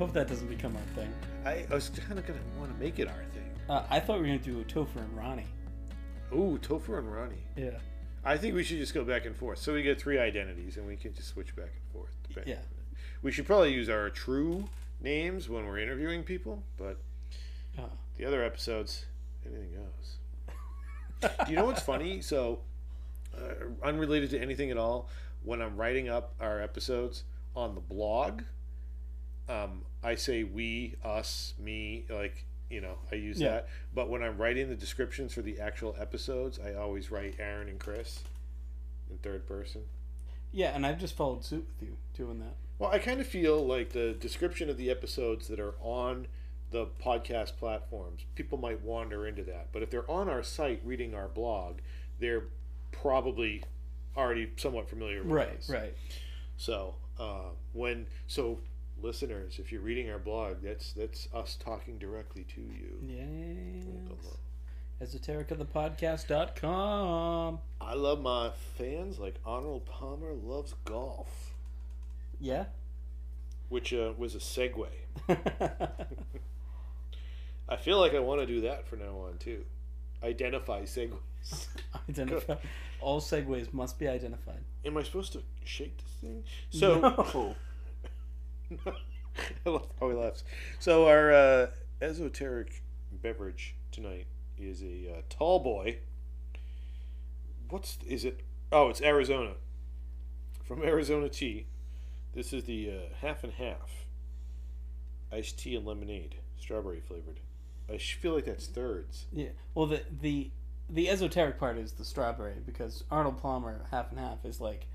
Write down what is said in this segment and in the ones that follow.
hope that doesn't become our thing. I, I was kind of to want to make it our thing. Uh, I thought we were going to do Topher and Ronnie. Ooh, Topher and Ronnie. Yeah. I think we should just go back and forth. So we get three identities, and we can just switch back and forth. depending. Yeah. We should probably use our true names when we're interviewing people, but Uh, the other episodes, anything goes. Do you know what's funny? So, uh, unrelated to anything at all, when I'm writing up our episodes on the blog, um, I say we, us, me, like, you know, I use Yeah. that. But when I'm writing the descriptions for the actual episodes, I always write Aaron and Chris in third person. yeah, and I've just followed suit with you doing that. Well, I kind of feel like the description of the episodes that are on the podcast platforms, people might wander into that. But if they're on our site reading our blog, they're probably already somewhat familiar with Right, us. right. So uh, when so listeners, if you're reading our blog, that's that's us talking directly to you. Yes. Esotericafthepodcast.com. I love my fans like Arnold Palmer loves golf, Yeah. which uh, was a segue. I feel like I want to do that from now on too. Identify segues. Identify. All segues must be identified. Am I supposed to shake this thing? So No. I love how he laughs. So our uh, esoteric beverage tonight is a uh, tall boy. What's is it? Oh, it's Arizona. From Arizona Tea. This is the uh, half and half. Iced tea and lemonade, strawberry flavored. I feel like that's thirds. Yeah. Well, the the the esoteric part is the strawberry because Arnold Palmer half and half is like, like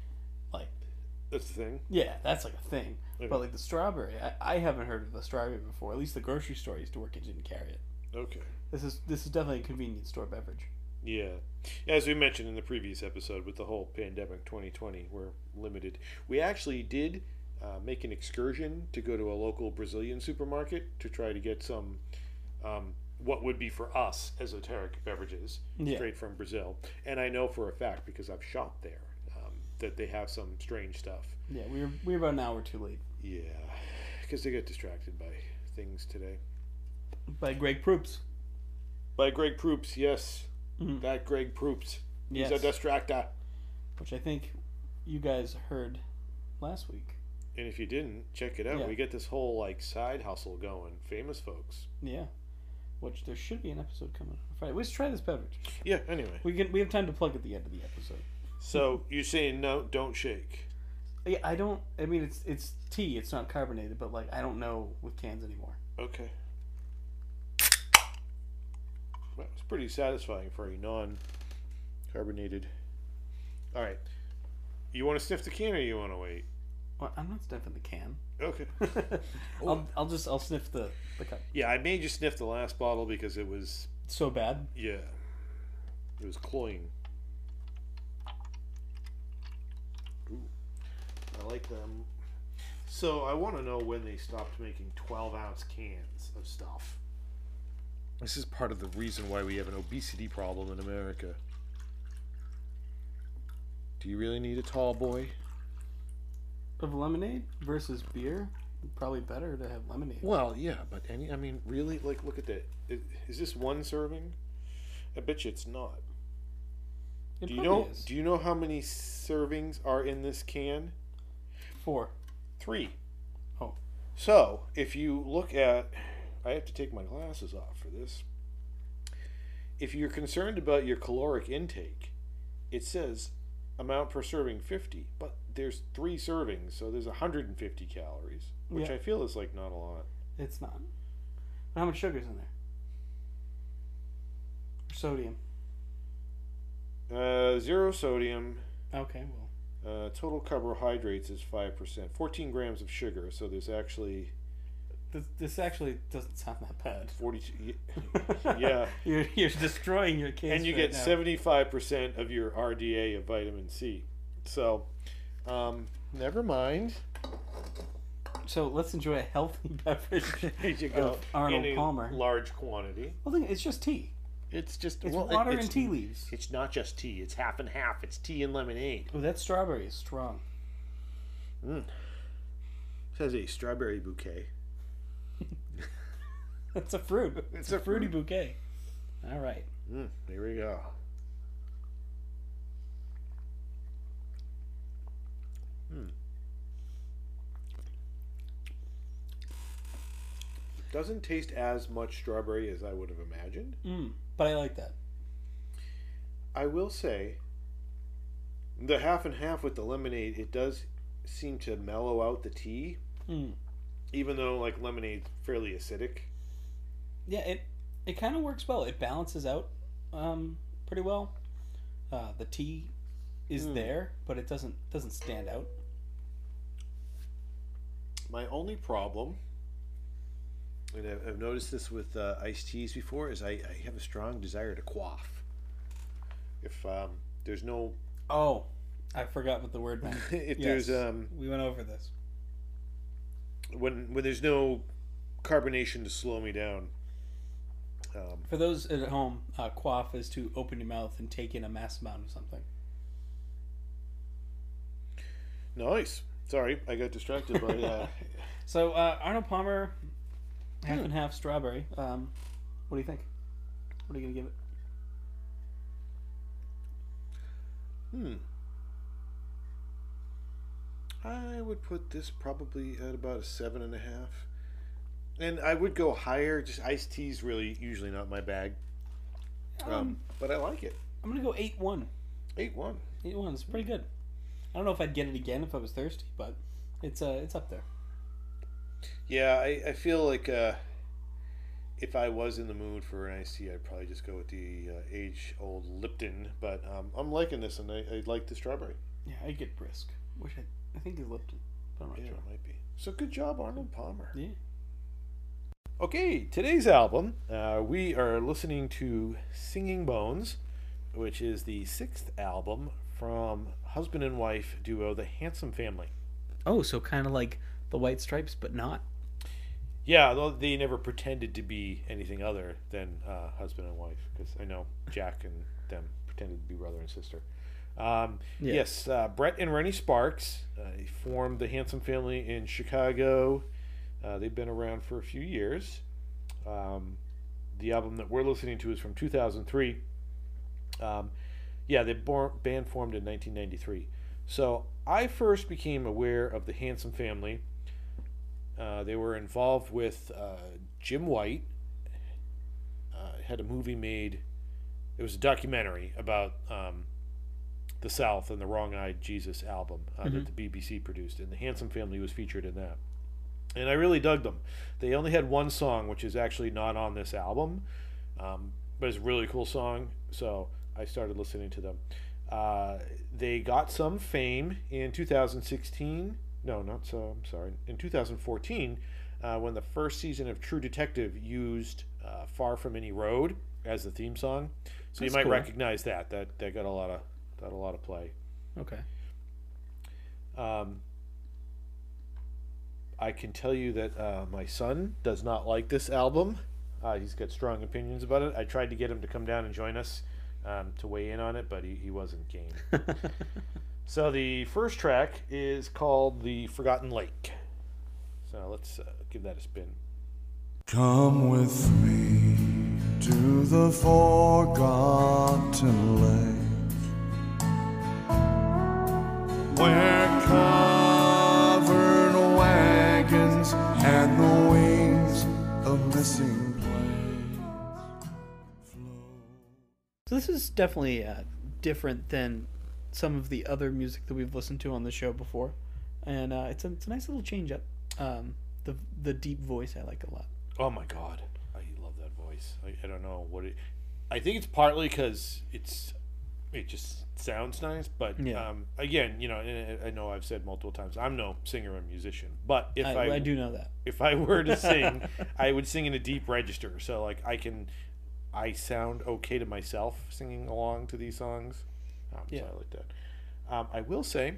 That's the thing. yeah, that's like a thing. Okay. But like the strawberry, I, I haven't heard of the strawberry before. At least the grocery store I used to work in didn't carry it. Okay. This is this is definitely a convenience store beverage. Yeah. As we mentioned in the previous episode with the whole pandemic 2020, we're limited. We actually did uh, make an excursion to go to a local Brazilian supermarket to try to get some, um, what would be for us, esoteric beverages Yeah. straight from Brazil. And I know for a fact, because I've shopped there, that they have some strange stuff. Yeah, we were we were about an hour too late. Yeah. Because they get distracted by things today. By Greg Proops. By Greg Proops, yes. Mhm. That Greg Proops. Yes. He's a distractor. Which I think you guys heard last week. And if you didn't, check it out. Yeah. We get this whole like side hustle going. Famous folks. Yeah. Which there should be an episode coming on Friday. Let's try this beverage. Yeah. Anyway, We can we have time to plug at the end of the episode. So you're saying no, don't shake. Yeah, I don't. I mean, it's it's tea. It's not carbonated, but like I don't know with cans anymore. Okay. Well, it's pretty satisfying for a non-carbonated. All right. You want to sniff the can, or you want to wait? Well, I'm not sniffing the can. Okay. I'll oh. I'll just I'll sniff the the cup. Yeah, I made you sniff the last bottle because it was So bad. yeah, it was cloying. Ooh, I like them. So I want to know when they stopped making 12 ounce cans of stuff. This is part of the reason why we have an obesity problem in America. Do you really need a tall boy? Of lemonade versus beer, probably better to have lemonade. Well, yeah, but any, I mean, really, like, look at that. Is, is this one serving? I bet you it's not. It Do you probably know? is. Do you know how many servings are in this can? Four. Three. Oh. So if you look at, I have to take my glasses off for this. If you're concerned about your caloric intake, it says amount per serving 50, but there's three servings, so there's 150 calories, which Yeah. I feel is like not a lot. It's not. But how much sugar's in there? Sodium. Uh, zero sodium. Okay, well. Uh, total carbohydrates is five percent. Fourteen grams of sugar. So there's actually This, this actually doesn't sound that bad. forty-two. yeah. you're, you're destroying your case. and you right get now. seventy-five percent of your RDA of vitamin C. So, um, never mind. So let's enjoy a healthy beverage There you go. Arnold Palmer. large quantity. Well, think it's just tea. It's just It's well, it- water it's- and tea leaves. It's not just tea. It's half and half. It's tea and lemonade. Oh, that strawberry is strong. It has a strawberry bouquet. It's a fruit. It's, a, a fruity bouquet. All right. Mm, there we go. Hmm. Doesn't taste as much strawberry as I would have imagined. Mm, but I like that. I will say, the half and half with the lemonade, it does seem to mellow out the tea, Mm. even though like lemonade's fairly acidic. Yeah, it it kind of works well. It balances out um, pretty well. Uh, the tea is Mm. there, but it doesn't doesn't stand out. My only problem, and I've, I've noticed this with uh, iced teas before, is I, I have a strong desire to quaff. If um, there's no, Oh, I forgot what the word meant. if there's um, we went over this. when when there's no carbonation to slow me down. Um, For those at home, uh, quaff is to open your mouth and take in a mass amount of something. nice. Sorry, I got distracted by. Uh, So uh, Arnold Palmer, half Hmm. and half strawberry. Um, what do you think? What are you gonna give it? hmm. I would put this probably at about a seven and a half. And I would go higher. Just iced tea's really usually not my bag. Um, Um, but I like it. I'm gonna go eight one. Eight one. Eight one is pretty good. I don't know if I'd get it again if I was thirsty, but it's uh it's up there. Yeah, I, I feel like uh, if I was in the mood for an iced tea, I'd probably just go with the uh, age old Lipton. But um, I'm liking this, and I, I like the strawberry. Yeah, I get brisk. Wish I I think it's Lipton, but I'm not Yeah, sure. it might be. So good job, Arnold Palmer. Yeah. Okay, today's album, uh, we are listening to Singing Bones, which is the sixth album from husband and wife duo, the Handsome Family. Oh, so kind of like the White Stripes, but not. Yeah, they never pretended to be anything other than uh, husband and wife, because I know Jack and them pretended to be brother and sister. Um, Yeah. Yes, uh, Brett and Rennie Sparks uh, formed the Handsome Family in Chicago. Uh, they've been around for a few years. Um, the album that we're listening to is from 2003. Um, yeah, the band formed in 1993. So I first became aware of the Handsome Family. Uh, they were involved with uh, Jim White. Uh, had a movie made. It was a documentary about um, the South and the Wrong Eyed Jesus album uh, that the BBC produced, and the Handsome Family was featured in that. And I really dug them. They only had one song, which is actually not on this album, um, but it's a really cool song. So I started listening to them. Uh, they got some fame in 2016. No, not so. I'm sorry. In 2014, uh, when the first season of True Detective used uh, "Far from Any Road" as the theme song, so That's you might cool. recognize that. That that got a lot of got a lot of play. Okay. Um, I can tell you that uh, my son does not like this album. Uh, he's got strong opinions about it. I tried to get him to come down and join us um, to weigh in on it, but he, he wasn't game. so the first track is called "The Forgotten Lake." So let's uh, give that a spin. Come with me to the forgotten lake where covered wagons and the wings of missing planes flow. So this is definitely uh, different than some of the other music that we've listened to on the show before, and uh, it's a it's a nice little change up. Um, the the deep voice I like a lot. Oh my god, I love that voice. I, I don't know what it. I think it's partly because it's it just sounds nice, but Yeah. um, again, you know, and I I know I've said multiple times, I'm no singer or musician, but if I, I, I do know that. if I were to sing, I would sing in a deep register, so like I can, I sound okay to myself singing along to these songs. Um, Yeah. So I like that. Um, I will say,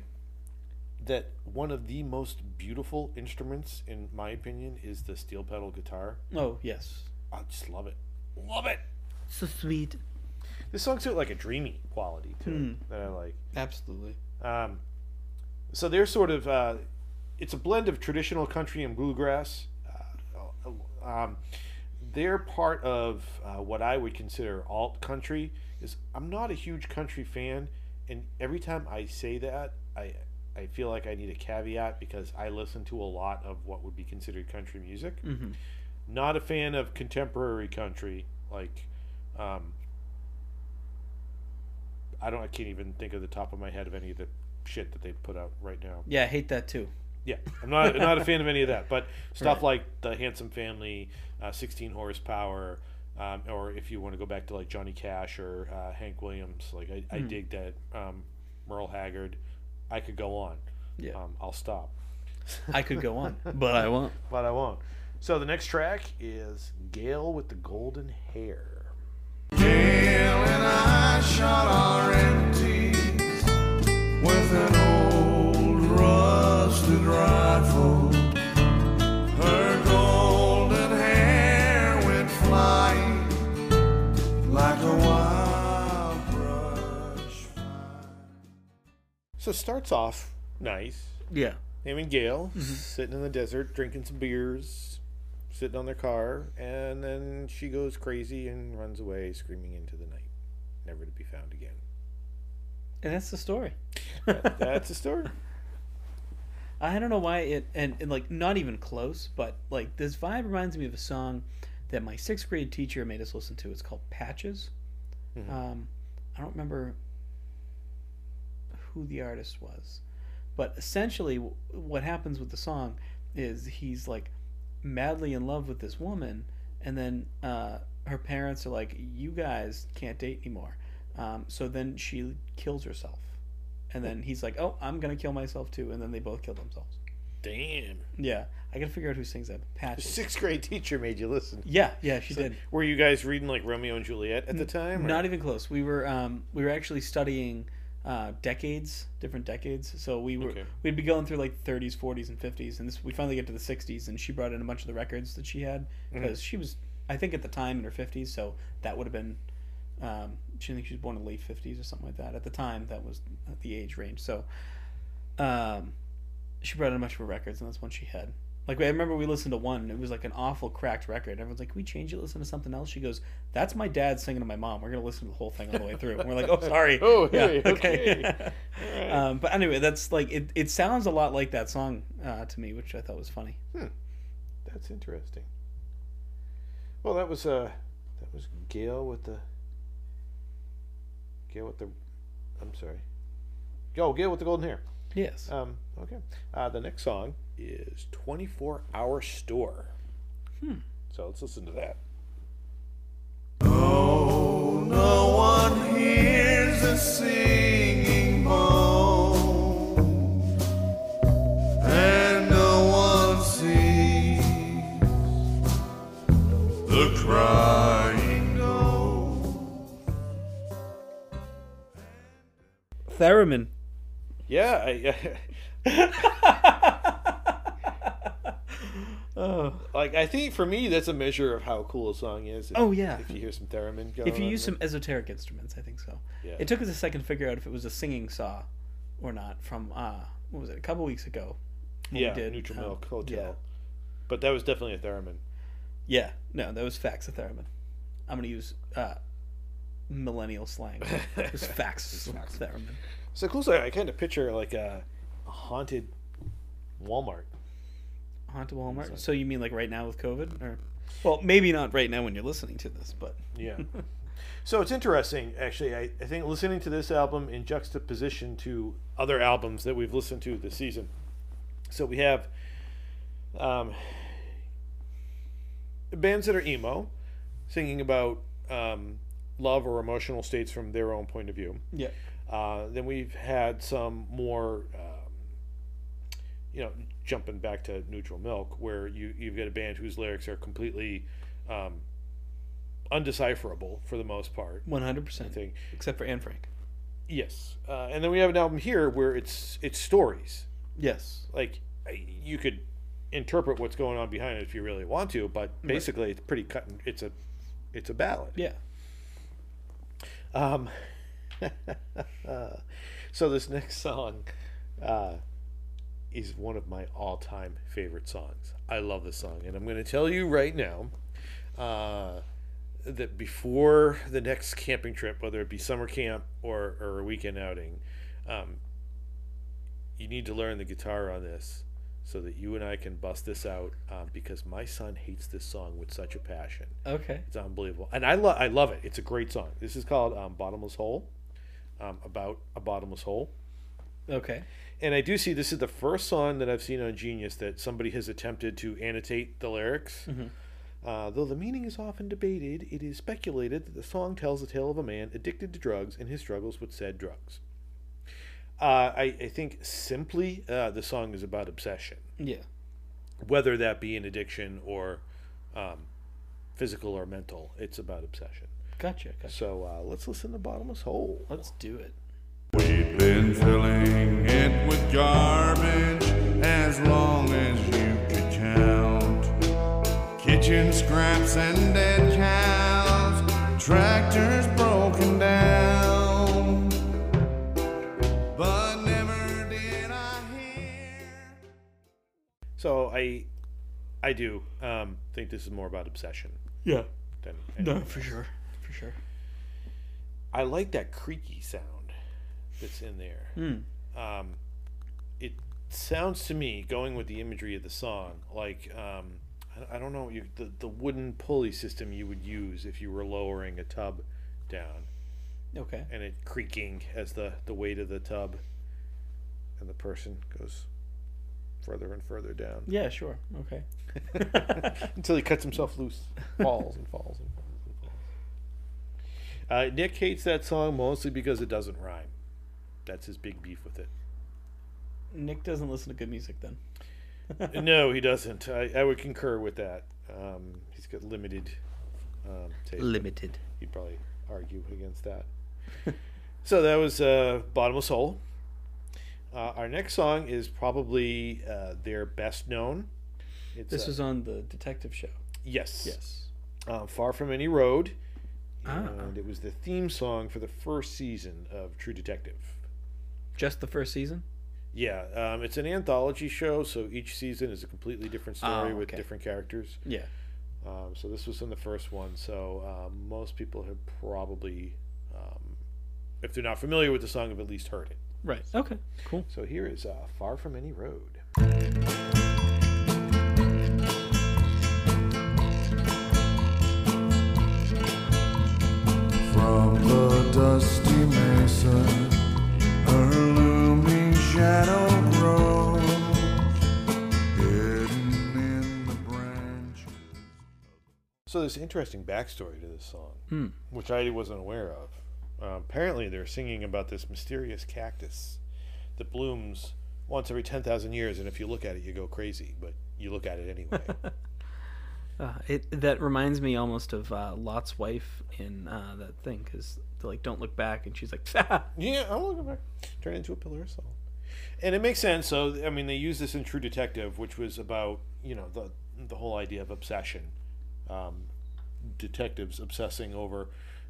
that one of the most beautiful instruments, in my opinion, is the steel pedal guitar. Oh yes, I just love it. Love it. so sweet. This song's got like a dreamy quality to Hmm. it that I like. Absolutely. Um, so they're sort of uh, it's a blend of traditional country and bluegrass. Uh, um, they're part of uh, what I would consider alt country. Is I'm not a huge country fan, and every time I say that, I I feel like I need a caveat because I listen to a lot of what would be considered country music. Mm-hmm. Not a fan of contemporary country like. Um, I don't. I can't even think of the top of my head of any of the shit that they put out right now. Yeah, I hate that too. Yeah, I'm not not a fan of any of that. But stuff Right. like the Handsome Family, uh, 16 horsepower, um, or if you want to go back to like Johnny Cash or uh, Hank Williams, like I, I Hmm. dig that. Um, Merle Haggard, I could go on. Yeah. Um, I'll stop, I could go on, but I won't. but I won't. So the next track is Gail with the Golden Hair. Gail and I shot our empties with an So it starts off nice. Yeah. Him and Gail sitting in the desert, drinking some beers, sitting on their car, and then she goes crazy and runs away, screaming into the night, never to be found again. And that's the story. That- that's the story. I don't know why it and, and like not even close, but like this vibe reminds me of a song that my sixth grade teacher made us listen to. It's called Patches. Mhm. Um, I don't remember who the artist was, but essentially what happens with the song is he's like madly in love with this woman, and then uh, her parents are like, "You guys can't date anymore." Um, so then she kills herself, and then he's like, "Oh, I'm gonna kill myself too," and then they both kill themselves. Damn. Yeah, I gotta figure out who sings that. The Patches. sixth grade teacher made you listen. Yeah, yeah, she So, did. Were you guys reading like Romeo and Juliet at the time? or- Not even close. We were um, we were actually studying uh, decades, different decades. So we were Okay. we'd be going through like 30s, 40s, and 50s, and this we finally get to the 60s, and she brought in a bunch of the records that she had Mm-hmm. because she was I think at the time in her 50s, so that would have been um, she I think she was born in the late 50s or something like that. At the time, that was the age range. So um, she brought in a bunch of her records, and that's one she had. Like I remember we listened to one, and it was like an awful cracked record. Everyone's like, "Can we change it, listen to something else?" She goes, "That's my dad singing to my mom. We're gonna listen to the whole thing all the way through." And we're like, "Oh, sorry." Oh, Yeah, hey, okay. All right. um, but anyway, that's like it. It sounds a lot like that song uh, to me, which I thought was funny. That's interesting. Well, that was uh, that was Gail with the Gail with the. I'm sorry. Oh, Gail with the golden hair. Yes. Um, okay. Uh, the next song is 24 Hour Store. Hmm. So let's listen to that. Oh, no one hears a singing moan, and no one sees the crying no. Theremin. Yeah, I, oh. like I think for me that's a measure of how cool a song is. If, Oh, yeah. If you hear some theremin going If you use some esoteric instruments, I think so. Yeah. It took us a second to figure out if it was a singing saw or not. From uh, what was it? A couple weeks ago. when we yeah, did, Neutral um, Milk Hotel. Yeah. But that was definitely a theremin. Yeah. No, that was facts a theremin. I'm gonna use uh, millennial slang. It was facts theremin. So cool. So I kind of picture like a haunted Walmart. Haunted Walmart. So you mean like right now with COVID, or well, maybe not right now when you're listening to this, but Yeah. so it's interesting, actually. I, I think listening to this album in juxtaposition to other albums that we've listened to this season. So we have um, bands that are emo, singing about um, love or emotional states from their own point of view. yeah, Uh, then we've had some more, um, you know, jumping back to Neutral Milk, where you you've got a band whose lyrics are completely um, undecipherable for the most part. One hundred percent think except for Anne Frank. yes, uh, and then we have an album here where it's it's stories, Yes. Like you could interpret what's going on behind it if you really want to, but basically it's pretty cut. and- It's a it's a ballad. Yeah. Um, so this next song uh, is one of my all-time favorite songs. I love this song, and I'm going to tell you right now uh, that before the next camping trip, whether it be summer camp or, or a weekend outing, um, you need to learn the guitar on this so that you and I can bust this out um, because my son hates this song with such a passion. Okay. It's unbelievable, and I love I love it. It's a great song. This is called um, "Bottomless Hole," um, about a bottomless hole. Okay. And I do see this is the first song that I've seen on Genius that somebody has attempted to annotate the lyrics. Uh, though the meaning is often debated, it is speculated that the song tells the tale of a man addicted to drugs and his struggles with said drugs. Uh, I, I think simply uh, the song is about obsession Yeah. whether that be an addiction or um, physical or mental. It's about obsession. Gotcha. Gotcha. So uh, let's listen to Bottomless Hole. Let's do it. We've been filling it with garbage as long as you could count. Kitchen scraps and dead cows, tractors broken down. But never did I hear. So I, I do um, think this is more about obsession Yeah. than. No, for sure. For sure. I like that creaky sound that's in there. Hmm. Um, it sounds to me, going with the imagery of the song, like um, I, I don't know you, the the wooden pulley system you would use if you were lowering a tub down. Okay. and it creaking as the the weight of the tub and the person goes further and further down Yeah. Sure. Okay. until he cuts himself loose falls and falls and falls and falls uh, nick hates that song mostly because it doesn't rhyme that's his big beef with it Nick doesn't listen to good music then. no he doesn't I, I would concur with that um, he's got limited um, taste. Limited. He'd probably argue against that. so that was uh, Bottomless Hole. Uh, our next song is probably uh, their best known. It's, This uh, was on the detective show. yes, Yes. uh, Far From Any Road, Ah. and it was the theme song for the first season of True Detective. Just the first season. Yeah, um, it's an anthology show, so each season is a completely different story Oh, with different characters. Yeah. Um, so this was in the first one. So um, most people have probably, um, if they're not familiar with the song, have at least heard it. Right. Okay. Cool. So here is uh, "Far From Any Road." From the dusty So there's interesting backstory to this song, Hmm. which I wasn't aware of. Uh, apparently, they're singing about this mysterious cactus that blooms once every ten thousand years, and if you look at it, you go crazy. But you look at it anyway. Uh, it that reminds me almost of uh, Lot's wife in uh, that thing because they're like don't look back and she's like Yeah, I'll look back. Turn into a pillar of salt. And it makes sense. So I mean, they use this in True Detective, which was about you know the the whole idea of obsession, um, detectives obsessing over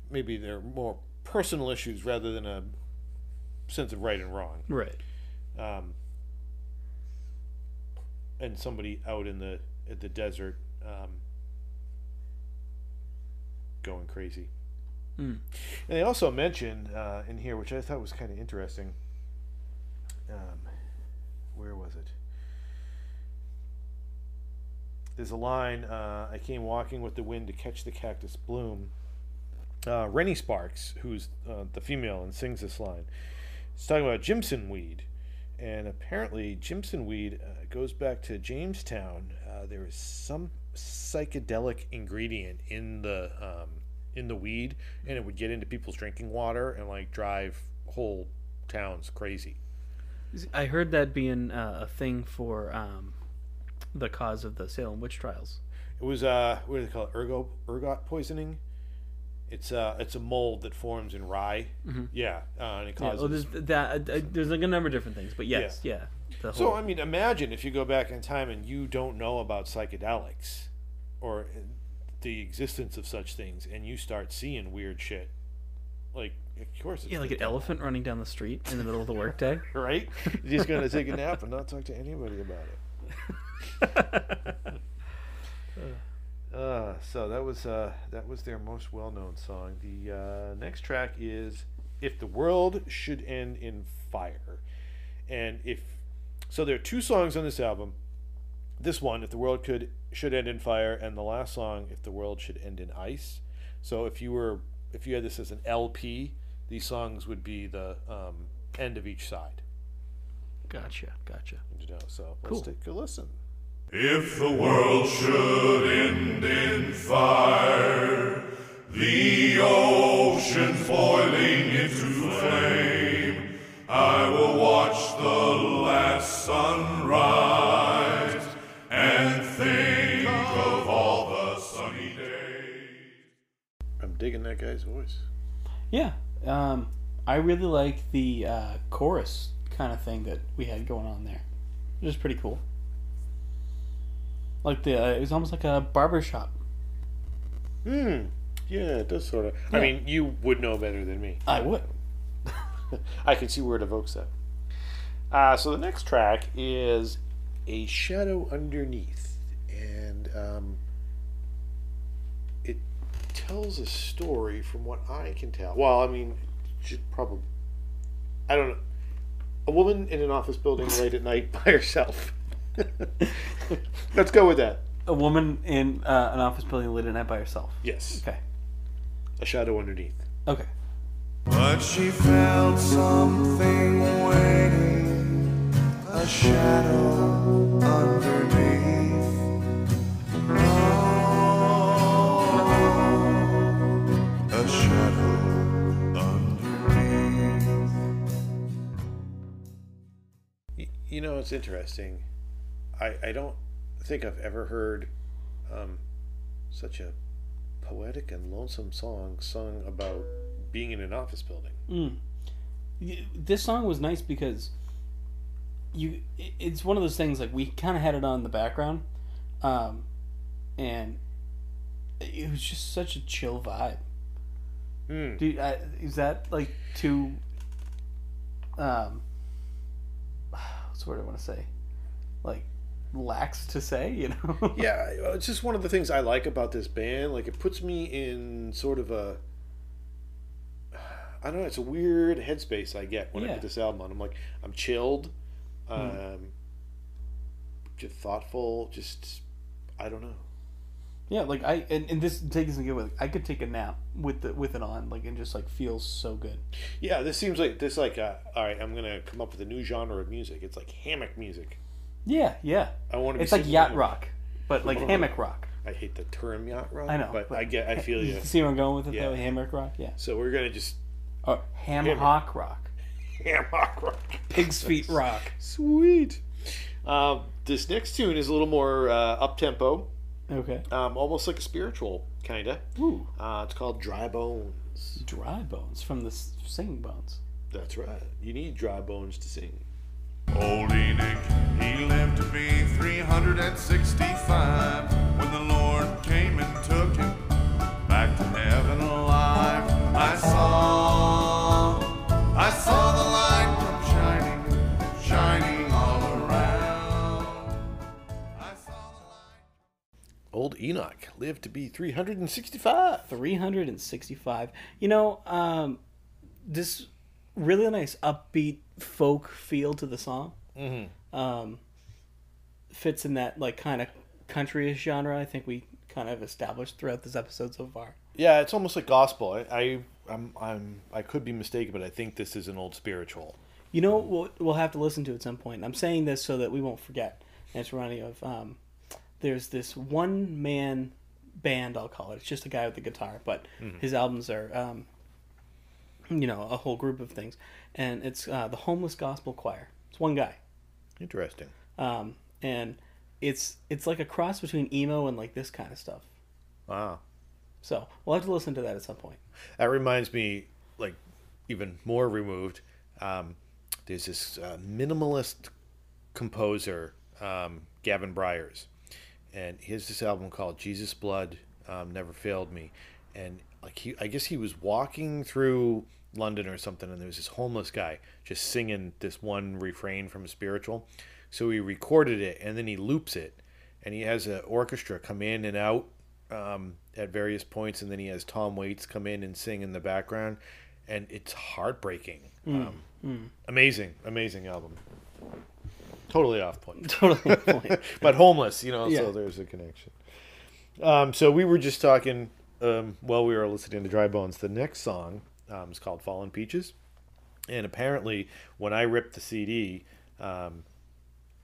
maybe their more personal issues rather than a sense of right and wrong. right. Um, and somebody out in the in the desert um, going crazy. Mm. And they also mentioned uh, in here, which I thought was kind of interesting. Um, where was it? There's a line. Uh, I came walking with the wind to catch the cactus bloom. Uh, Rennie Sparks, who's uh, the female and sings this line, is talking about Jimson weed, and apparently Jimson weed uh, goes back to Jamestown. Uh, there is some psychedelic ingredient in the um, in the weed, and it would get into people's drinking water and like drive whole towns crazy. I heard that being uh, a thing for um, the cause of the Salem witch trials. It was uh, what do they call it? Ergo ergot poisoning. It's uh it's a mold that forms in rye. Yeah, uh, and it Yeah, causes. well, there's that. Uh, there's like a number of different things, but yes, yeah. the so I mean, imagine if you go back in time and you don't know about psychedelics, or the existence of such things, and you start seeing weird shit. Like, of course, it's yeah, like an elephant running down the street in the middle of the workday. right? You're just gonna take a nap and not talk to anybody about it. Uh, so that was uh, that was their most well-known song. The uh, next track is "If the World Should End in Fire," and if so, there are two songs on this album. This one, "If the World Could Should End in Fire," and the last song, "If the World Should End in Ice." So if you were if you had this as an LP, these songs would be the um, end of each side. Gotcha, gotcha. You know, so Cool. let's take a listen. If the world should end in fire, the oceans boiling into flame, I will watch the last sunrise and think of all the sunny days. I'm digging that guy's voice. Yeah, um, I really like the uh, chorus kind of thing that we had going on there. It was pretty cool. Like the, uh, it was almost like a barber shop. Hmm. Yeah, it does sort of. I mean, you would know better than me. I would. I can see where it evokes that. Uh, so the next track is "A Shadow Underneath," and um, it tells a story, from what I can tell. Well, I mean, should probably. I don't know. A woman in an office building late at night by herself. Let's go with that. A woman in uh, an office building late at night by herself. Yes, Okay. a shadow underneath. Okay. But she felt something waiting, a shadow underneath. You know, it's interesting. I, I don't think I've ever heard um, such a poetic and lonesome song sung about being in an office building. Mm. This song was nice because you it's one of those things like we kind of had it on in the background, um, and it was just such a chill vibe. Do you, uh, is that like too? Um, what's the word I want to say? Like lax to say, you know? Yeah, it's just one of the things I like about this band. Like, it puts me in sort of a. I don't know. It's a weird headspace I get when I put this album on. I'm like, I'm chilled, um, just thoughtful. Just, I don't know. Yeah, like I and, and this takes into with I could take a nap with the with it on, like and just like feels so good. Yeah, this seems like this like uh, all right. I'm gonna come up with a new genre of music. It's like hammock music. Yeah, yeah. I want to. It's like yacht rock, but like hammock rock. I hate the term yacht rock. I know, but, but- I get. I feel you. See where I'm going with it Yeah. though? Hammock rock, yeah. So we're gonna just ham hock rock. hammock rock. Pig's feet rock. Sweet. Uh, this next tune is a little more uh, up tempo, Okay. um, almost like a spiritual kinda. Ooh. Uh, it's called Dry Bones. Dry bones from the s- singing bones. That's right. You need dry bones to sing. Old Enoch, he lived to be 365 when the Lord came and took him back to heaven alive. I saw, Old Enoch lived to be 365. 365. You know, um, this really nice upbeat folk feel to the song. Mm-hmm. Um, fits in that like kind of countryish genre. I think we kind of established throughout this episode so far. Yeah, it's almost like gospel. I, I I'm I'm I could be mistaken, but I think this is an old spiritual. You know, we'll we'll have to listen to at some point. I'm saying this so that we won't forget. And it's reminding of um, there's this one man band I'll call it. It's just a guy with a guitar, but his albums are um, you know a whole group of things, and it's uh, the Homeless Gospel Choir. It's one guy, Interesting. um, and it's it's like a cross between emo and like this kind of stuff. Wow. So we'll have to listen to that at some point. That reminds me, like, even more removed. Um, there's this uh, minimalist composer, um, Gavin Bryars, and he has this album called "Jesus Blood um, Never Failed Me," and like he, I guess he was walking through London or something, and there was this homeless guy just singing this one refrain from a spiritual. So he recorded it, and then he loops it, and he has an orchestra come in and out um, at various points, and then he has Tom Waits come in and sing in the background, and it's heartbreaking. um, Amazing, amazing album. Totally off point, Totally. the point. but homeless, you know. Yeah. So there's a connection. Um, so we were just talking um, while we were listening to Dry Bones. The next song um, is called "Fallen Peaches," and apparently, when I ripped the CD, um,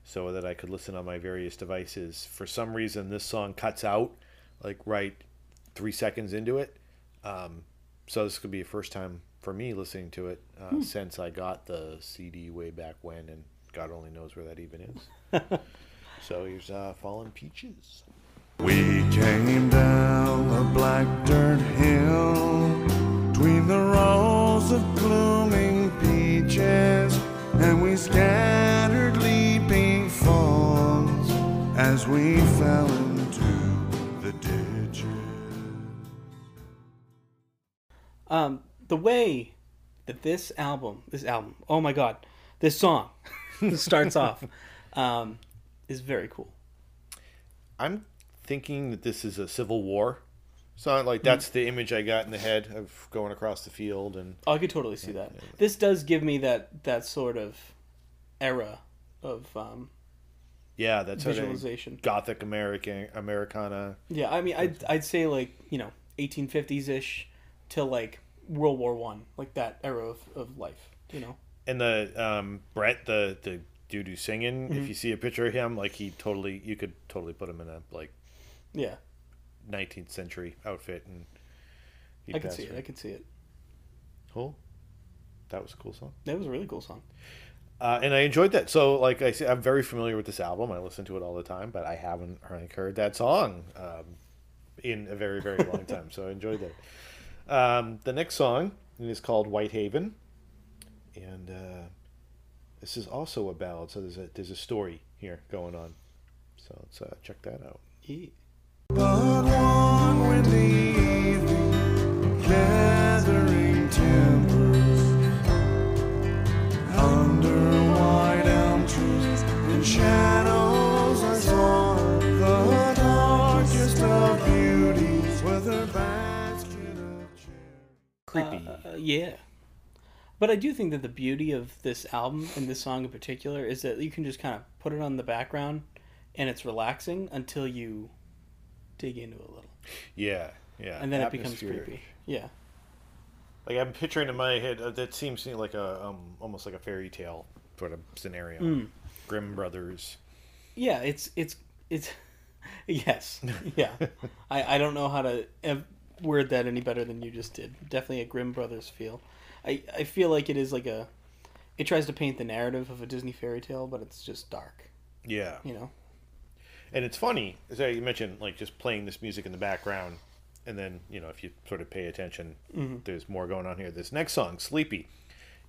so that I could listen on my various devices, for some reason this song cuts out like right three seconds into it. Um, so this could be a first time for me listening to it uh, since I got the CD way back when, and God only knows where that even is. so here's uh, "Fallen Peaches." We came down the black dirt hill between the rows of blooming peaches, and we scattered leaping fawns as we fell into the ditches. Um, the way that this album, this album, oh my god, this song starts off, um, is very cool. I'm thinking that this is a Civil War song. Like that's the image I got in the head of going across the field and Oh, I could totally see that. This does give me that that sort of era of um, yeah, that's sort of visualization. Gothic American Americana. Yeah, I mean, I'd I'd say like you know 1850s ish till like World War One, like that era of, of life. You know. And the um, Brett, the the dude who's singing, if you see a picture of him, like he totally, you could totally put him in a like Yeah, 19th century outfit, and I can see it. I can see it. Cool. That was a cool song. That was a really cool song. Uh, and I enjoyed that. So, like I said, I'm very familiar with this album. I listen to it all the time, but I haven't heard, heard that song um, in a very, very long time. So I enjoyed that. Um, the next song is called Whitehaven, and uh, this is also a ballad. So there's a there's a story here going on. So let's uh, check that out. Ye- But one windy evening, gathering timbers under white elm trees in shadows, I saw the darkest of beauties with her basket of cherries. Creepy. Uh, yeah. But I do think that the beauty of this album and this song in particular is that you can just kind of put it on the background and it's relaxing until you dig into it a little. yeah, yeah. And then it becomes creepy. Yeah. Like I'm picturing in my head uh, that seems like a um, almost like a fairy tale sort of scenario. Mm. Grimm Brothers. Yeah, it's it's it's yes. Yeah. I I don't know how to ev- word that any better than you just did. Definitely a Grimm Brothers feel. I I feel like it is like a it tries to paint the narrative of a Disney fairy tale, but it's just dark, Yeah. you know. And it's funny, as you mentioned, like just playing this music in the background, and then you know if you sort of pay attention, there's more going on here. This next song, "Sleepy,"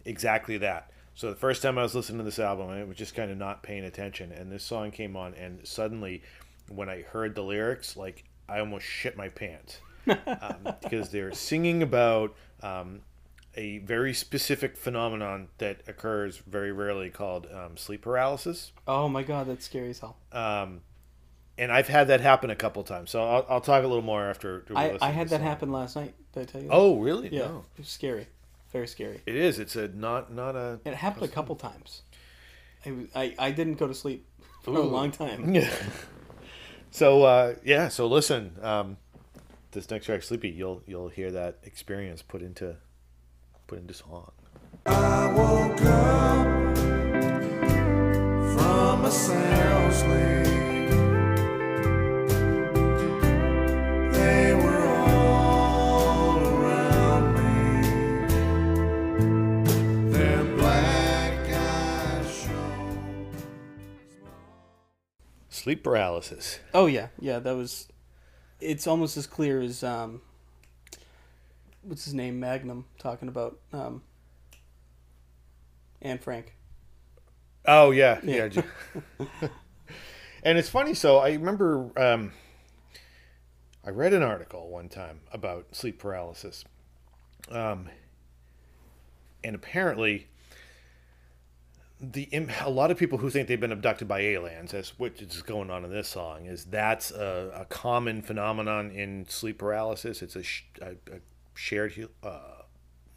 exactly that. So the first time I was listening to this album, I was just kind of not paying attention, and this song came on, and suddenly, when I heard the lyrics, like I almost shit my pants um, because they're singing about um, a very specific phenomenon that occurs very rarely called um, sleep paralysis. Oh my god, that's scary as hell. Um, and I've had that happen a couple times. So I'll, I'll talk a little more after. we I, I had that song. happen last night. Did I tell you? That? Oh, really? yeah. No. It was scary, very scary. It is. It's a not not a. It happened a couple times. I, I I didn't go to sleep for a long time. Yeah. so uh, yeah. So listen. Um, this next track, "Sleepy," you'll you'll hear that experience put into put into song. I woke up from a sound sleep. They were all around me. Their black eyes shone. Sleep paralysis. Oh yeah, yeah. That was. It's almost as clear as um, what's his name Magnum talking about um, Anne Frank. Oh yeah, Yeah. yeah. and it's funny. So I remember um, I read an article one time about sleep paralysis, um, and apparently the a lot of people who think they've been abducted by aliens, as which is going on in this song, is that's a, a common phenomenon in sleep paralysis. It's a, a, a shared uh,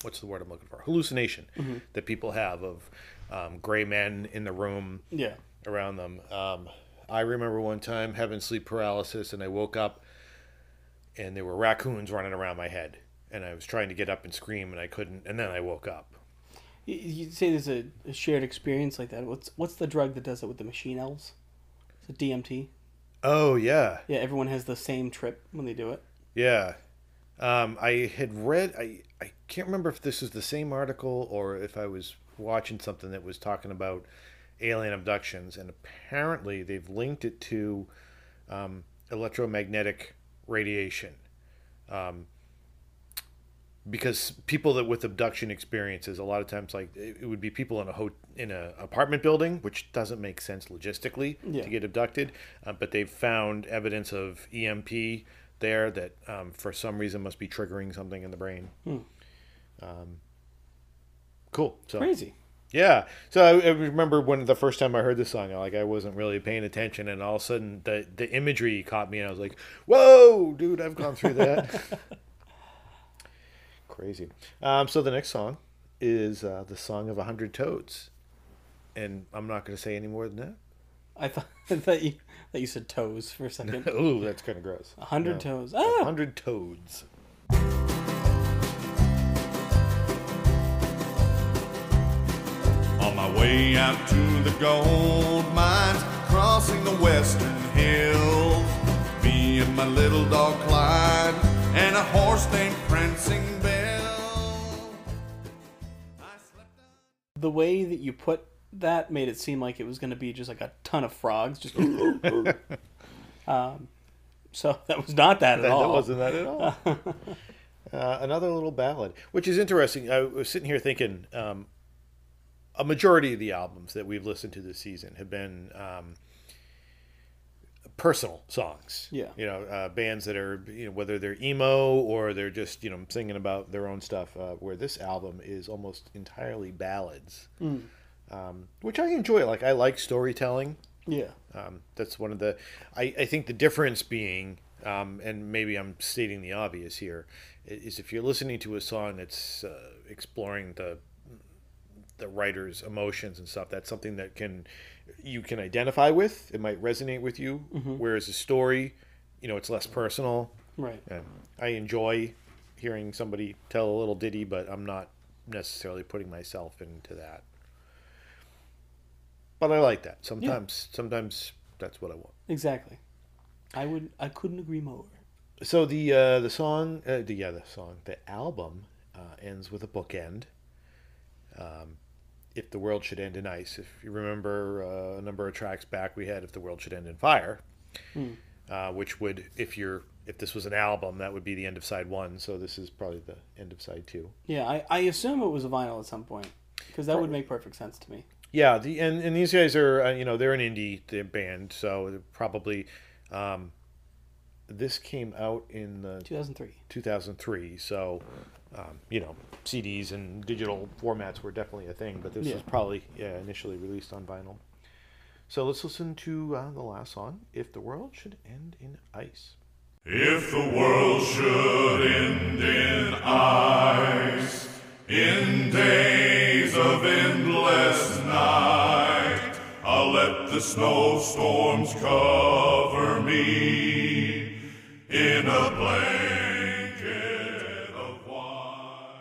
what's the word I'm looking for hallucination that people have of um, gray men in the room Yeah. around them. Um, I remember one time having sleep paralysis, and I woke up, and there were raccoons running around my head, and I was trying to get up and scream, and I couldn't, and then I woke up. You, you say there's a, a shared experience like that. What's what's the drug that does it with the machine elves? Is it DMT? Oh yeah, Yeah, everyone has the same trip when they do it. yeah. Um, I had read. I I can't remember if this is the same article or if I was watching something that was talking about alien abductions, and apparently they've linked it to um, electromagnetic radiation. Um, because people that with abduction experiences, a lot of times, like it it would be people in a ho- in a apartment building, which doesn't make sense logistically Yeah. to get abducted. Uh, but they've found evidence of EMP there that, um, for some reason, must be triggering something in the brain. Um, cool. So Crazy. yeah. So I, I remember when the first time I heard this song, like I wasn't really paying attention, and all of a sudden the the imagery caught me, and I was like, "Whoa, dude! I've gone through that." Crazy. Um, so the next song is uh, the song of a hundred toads, and I'm not going to say any more than I thought I thought you that you said toes for a second. that. Ooh, that's kind of gross. A hundred No. toes. A Ah, hundred toads. On my way out to the gold mines, crossing the western hills. Me and my little dog Clyde, and a horse named Prancing Bill. I slept on- the way that you put that made it seem like it was going to be just like a ton of frogs. Just. um, so that was not that at That, all. that wasn't that at all. uh, another little ballad, which is interesting. I was sitting here thinking, um, a majority of the albums that we've listened to this season have been um, personal songs. Yeah. you know, uh, bands that are you know whether they're emo or they're just you know singing about their own stuff. Uh, where this album is almost entirely ballads, um, which I enjoy. Like I like storytelling. Yeah. Um, that's one of the. I, I think the difference being, um, and maybe I'm stating the obvious here, is if you're listening to a song that's uh, exploring the the writer's emotions and stuff. That's something that can you can identify with. It might resonate with you. Whereas a story, you know, it's less personal. Right. And I enjoy hearing somebody tell a little ditty, but I'm not necessarily putting myself into that. But I like that. Sometimes, sometimes that's what I want. Exactly. I would. I couldn't agree more. So the uh, the song, uh, the yeah, the song, the album uh, ends with a bookend. Um, if the world should end in ice, if you remember uh, a number of tracks back, we had if the world should end in fire, uh, which would, if you're if this was an album, that would be the end of side one. So this is probably the end of side two. Yeah, I, I assume it was a vinyl at some point because that would make perfect sense to me. Yeah, the and, and these guys are uh, you know they're an indie they're band, so probably um, this came out in the 2003. 2003. So, um, you know, CDs and digital formats were definitely a thing, but this Yeah. was probably yeah initially released on vinyl. So let's listen to uh, the last song, "If the World Should End in Ice." If the world should end in ice, let the snowstorms cover me in a blanket of white.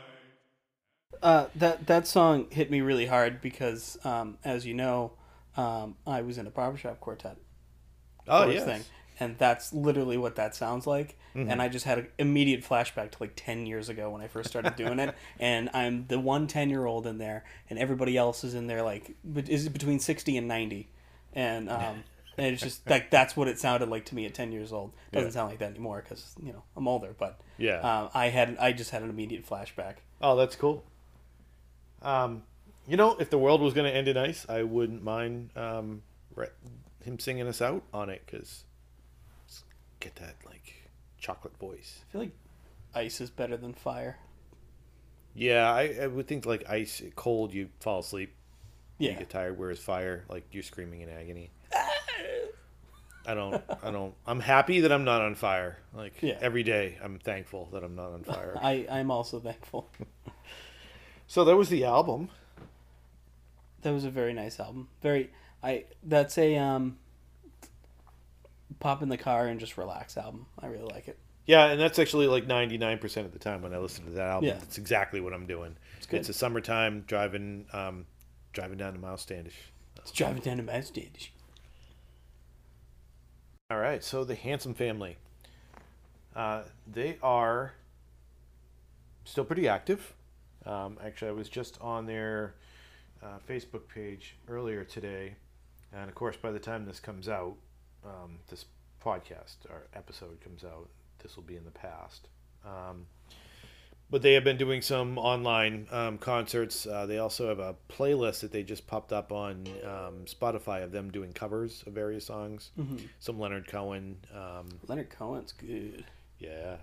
Uh, that that song hit me really hard because, um, as you know, um, I was in a barbershop quartet. Oh chorus yes. thing, and that's literally what that sounds like. Mm-hmm. And I just had an immediate flashback to like ten years ago when I first started doing it, and I'm the one 10 year old in there, and everybody else is in there like is it between sixty and ninety, and um, and it's just like that's what it sounded like to me at ten years old. Doesn't Yeah. sound like that anymore because you know I'm older. But Yeah. um, I had I just had an immediate flashback. Oh, that's cool. Um, you know, if the world was going to end in ice, I wouldn't mind um, re- him singing us out on it because get that like chocolate voice. I feel like ice is better than fire. Yeah, I, I would think like ice, cold, you fall asleep, you Yeah, get tired. Whereas fire, like you're screaming in agony. I don't, I don't. I'm happy that I'm not on fire. Like Yeah. every day, I'm thankful that I'm not on fire. I I'm also thankful. so that was the album. That was a very nice album. Very I that's a um pop in the car and just relax album. I really like it. Yeah, and that's actually like 99% of the time when I listen to that album. Yeah. That's exactly what I'm doing. It's good. It's a summertime driving um, driving down to Miles Standish. It's driving down to my stage. All right, so the Handsome family. Uh, they are still pretty active. Um, actually, I was just on their uh, Facebook page earlier today. And of course, by the time this comes out, um, this podcast or episode comes out, this will be in the past. Um, but they have been doing some online um, concerts. Uh, they also have a playlist that they just popped up on um, Spotify of them doing covers of various songs. Some Leonard Cohen. Um, Leonard Cohen's good. yeah.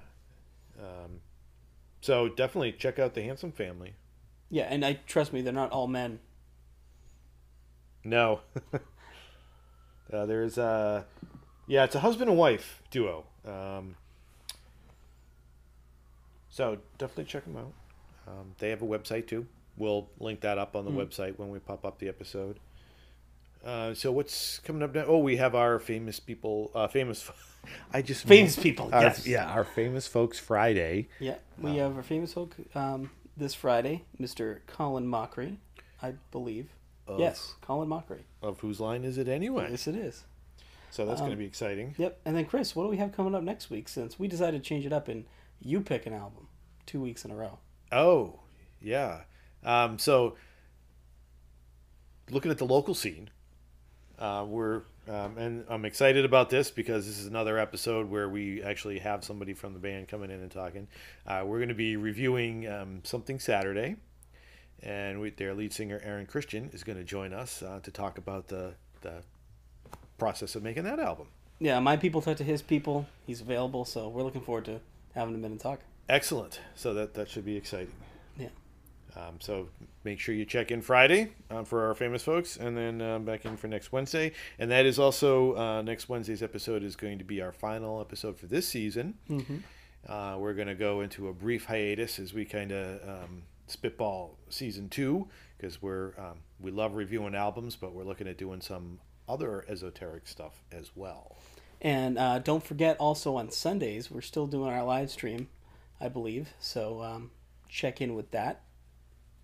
Um, so definitely check out the Handsome Family. Yeah, and I trust me, they're not all men. No. uh, there's a, yeah, it's a husband and wife duo. Um, so definitely check them out. Um, they have a website too. We'll link that up on the website when we pop up the episode. Uh, so what's coming up now? Oh, we have our famous people. Uh, famous. I just Famous people, Our- yes. Yeah, our famous folks Friday. Yeah, we have our famous folk um, this Friday, Mr. Colin Mochrie, I believe. Of- Yes, Colin Mochrie. Of whose line is it anyway? Yes, it is. So that's going to be exciting. Yep. And then Chris, what do we have coming up next week? Since we decided to change it up and you pick an album two weeks in a row. Oh, yeah. Um, so, looking at the local scene, uh, we're um, and I'm excited about this because this is another episode where we actually have somebody from the band coming in and talking. Uh, we're going to be reviewing um, something Saturday, and we, their lead singer Aaron Christian is going to join us uh, to talk about the the process of making that album. Yeah, my people talk to his people. He's available, so we're looking forward to having in and talk. Excellent. So that that should be exciting. Yeah. Um, so make sure you check in Friday um, for our famous folks, and then um, back in for next Wednesday. And that is also uh, next Wednesday's episode is going to be our final episode for this season. Uh, we're going to go into a brief hiatus as we kind of um, spitball season two because we're um, we love reviewing albums, but we're looking at doing some other esoteric stuff as well. And uh, don't forget, also on Sundays, we're still doing our live stream, I believe. So um, check in with that.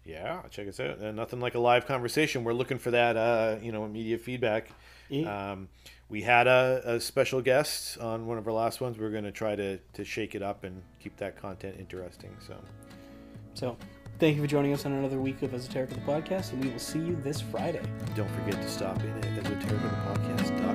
Yeah, check us out. And nothing like a live conversation. We're looking for that, uh, you know, immediate feedback. Yeah. Um, we had a, a special guest on one of our last ones. We're going to try to to shake it up and keep that content interesting. So, So thank you for joining us on another week of Esoterica the Podcast, and we will see you this Friday. don't forget to stop in at esotericapodcast.com.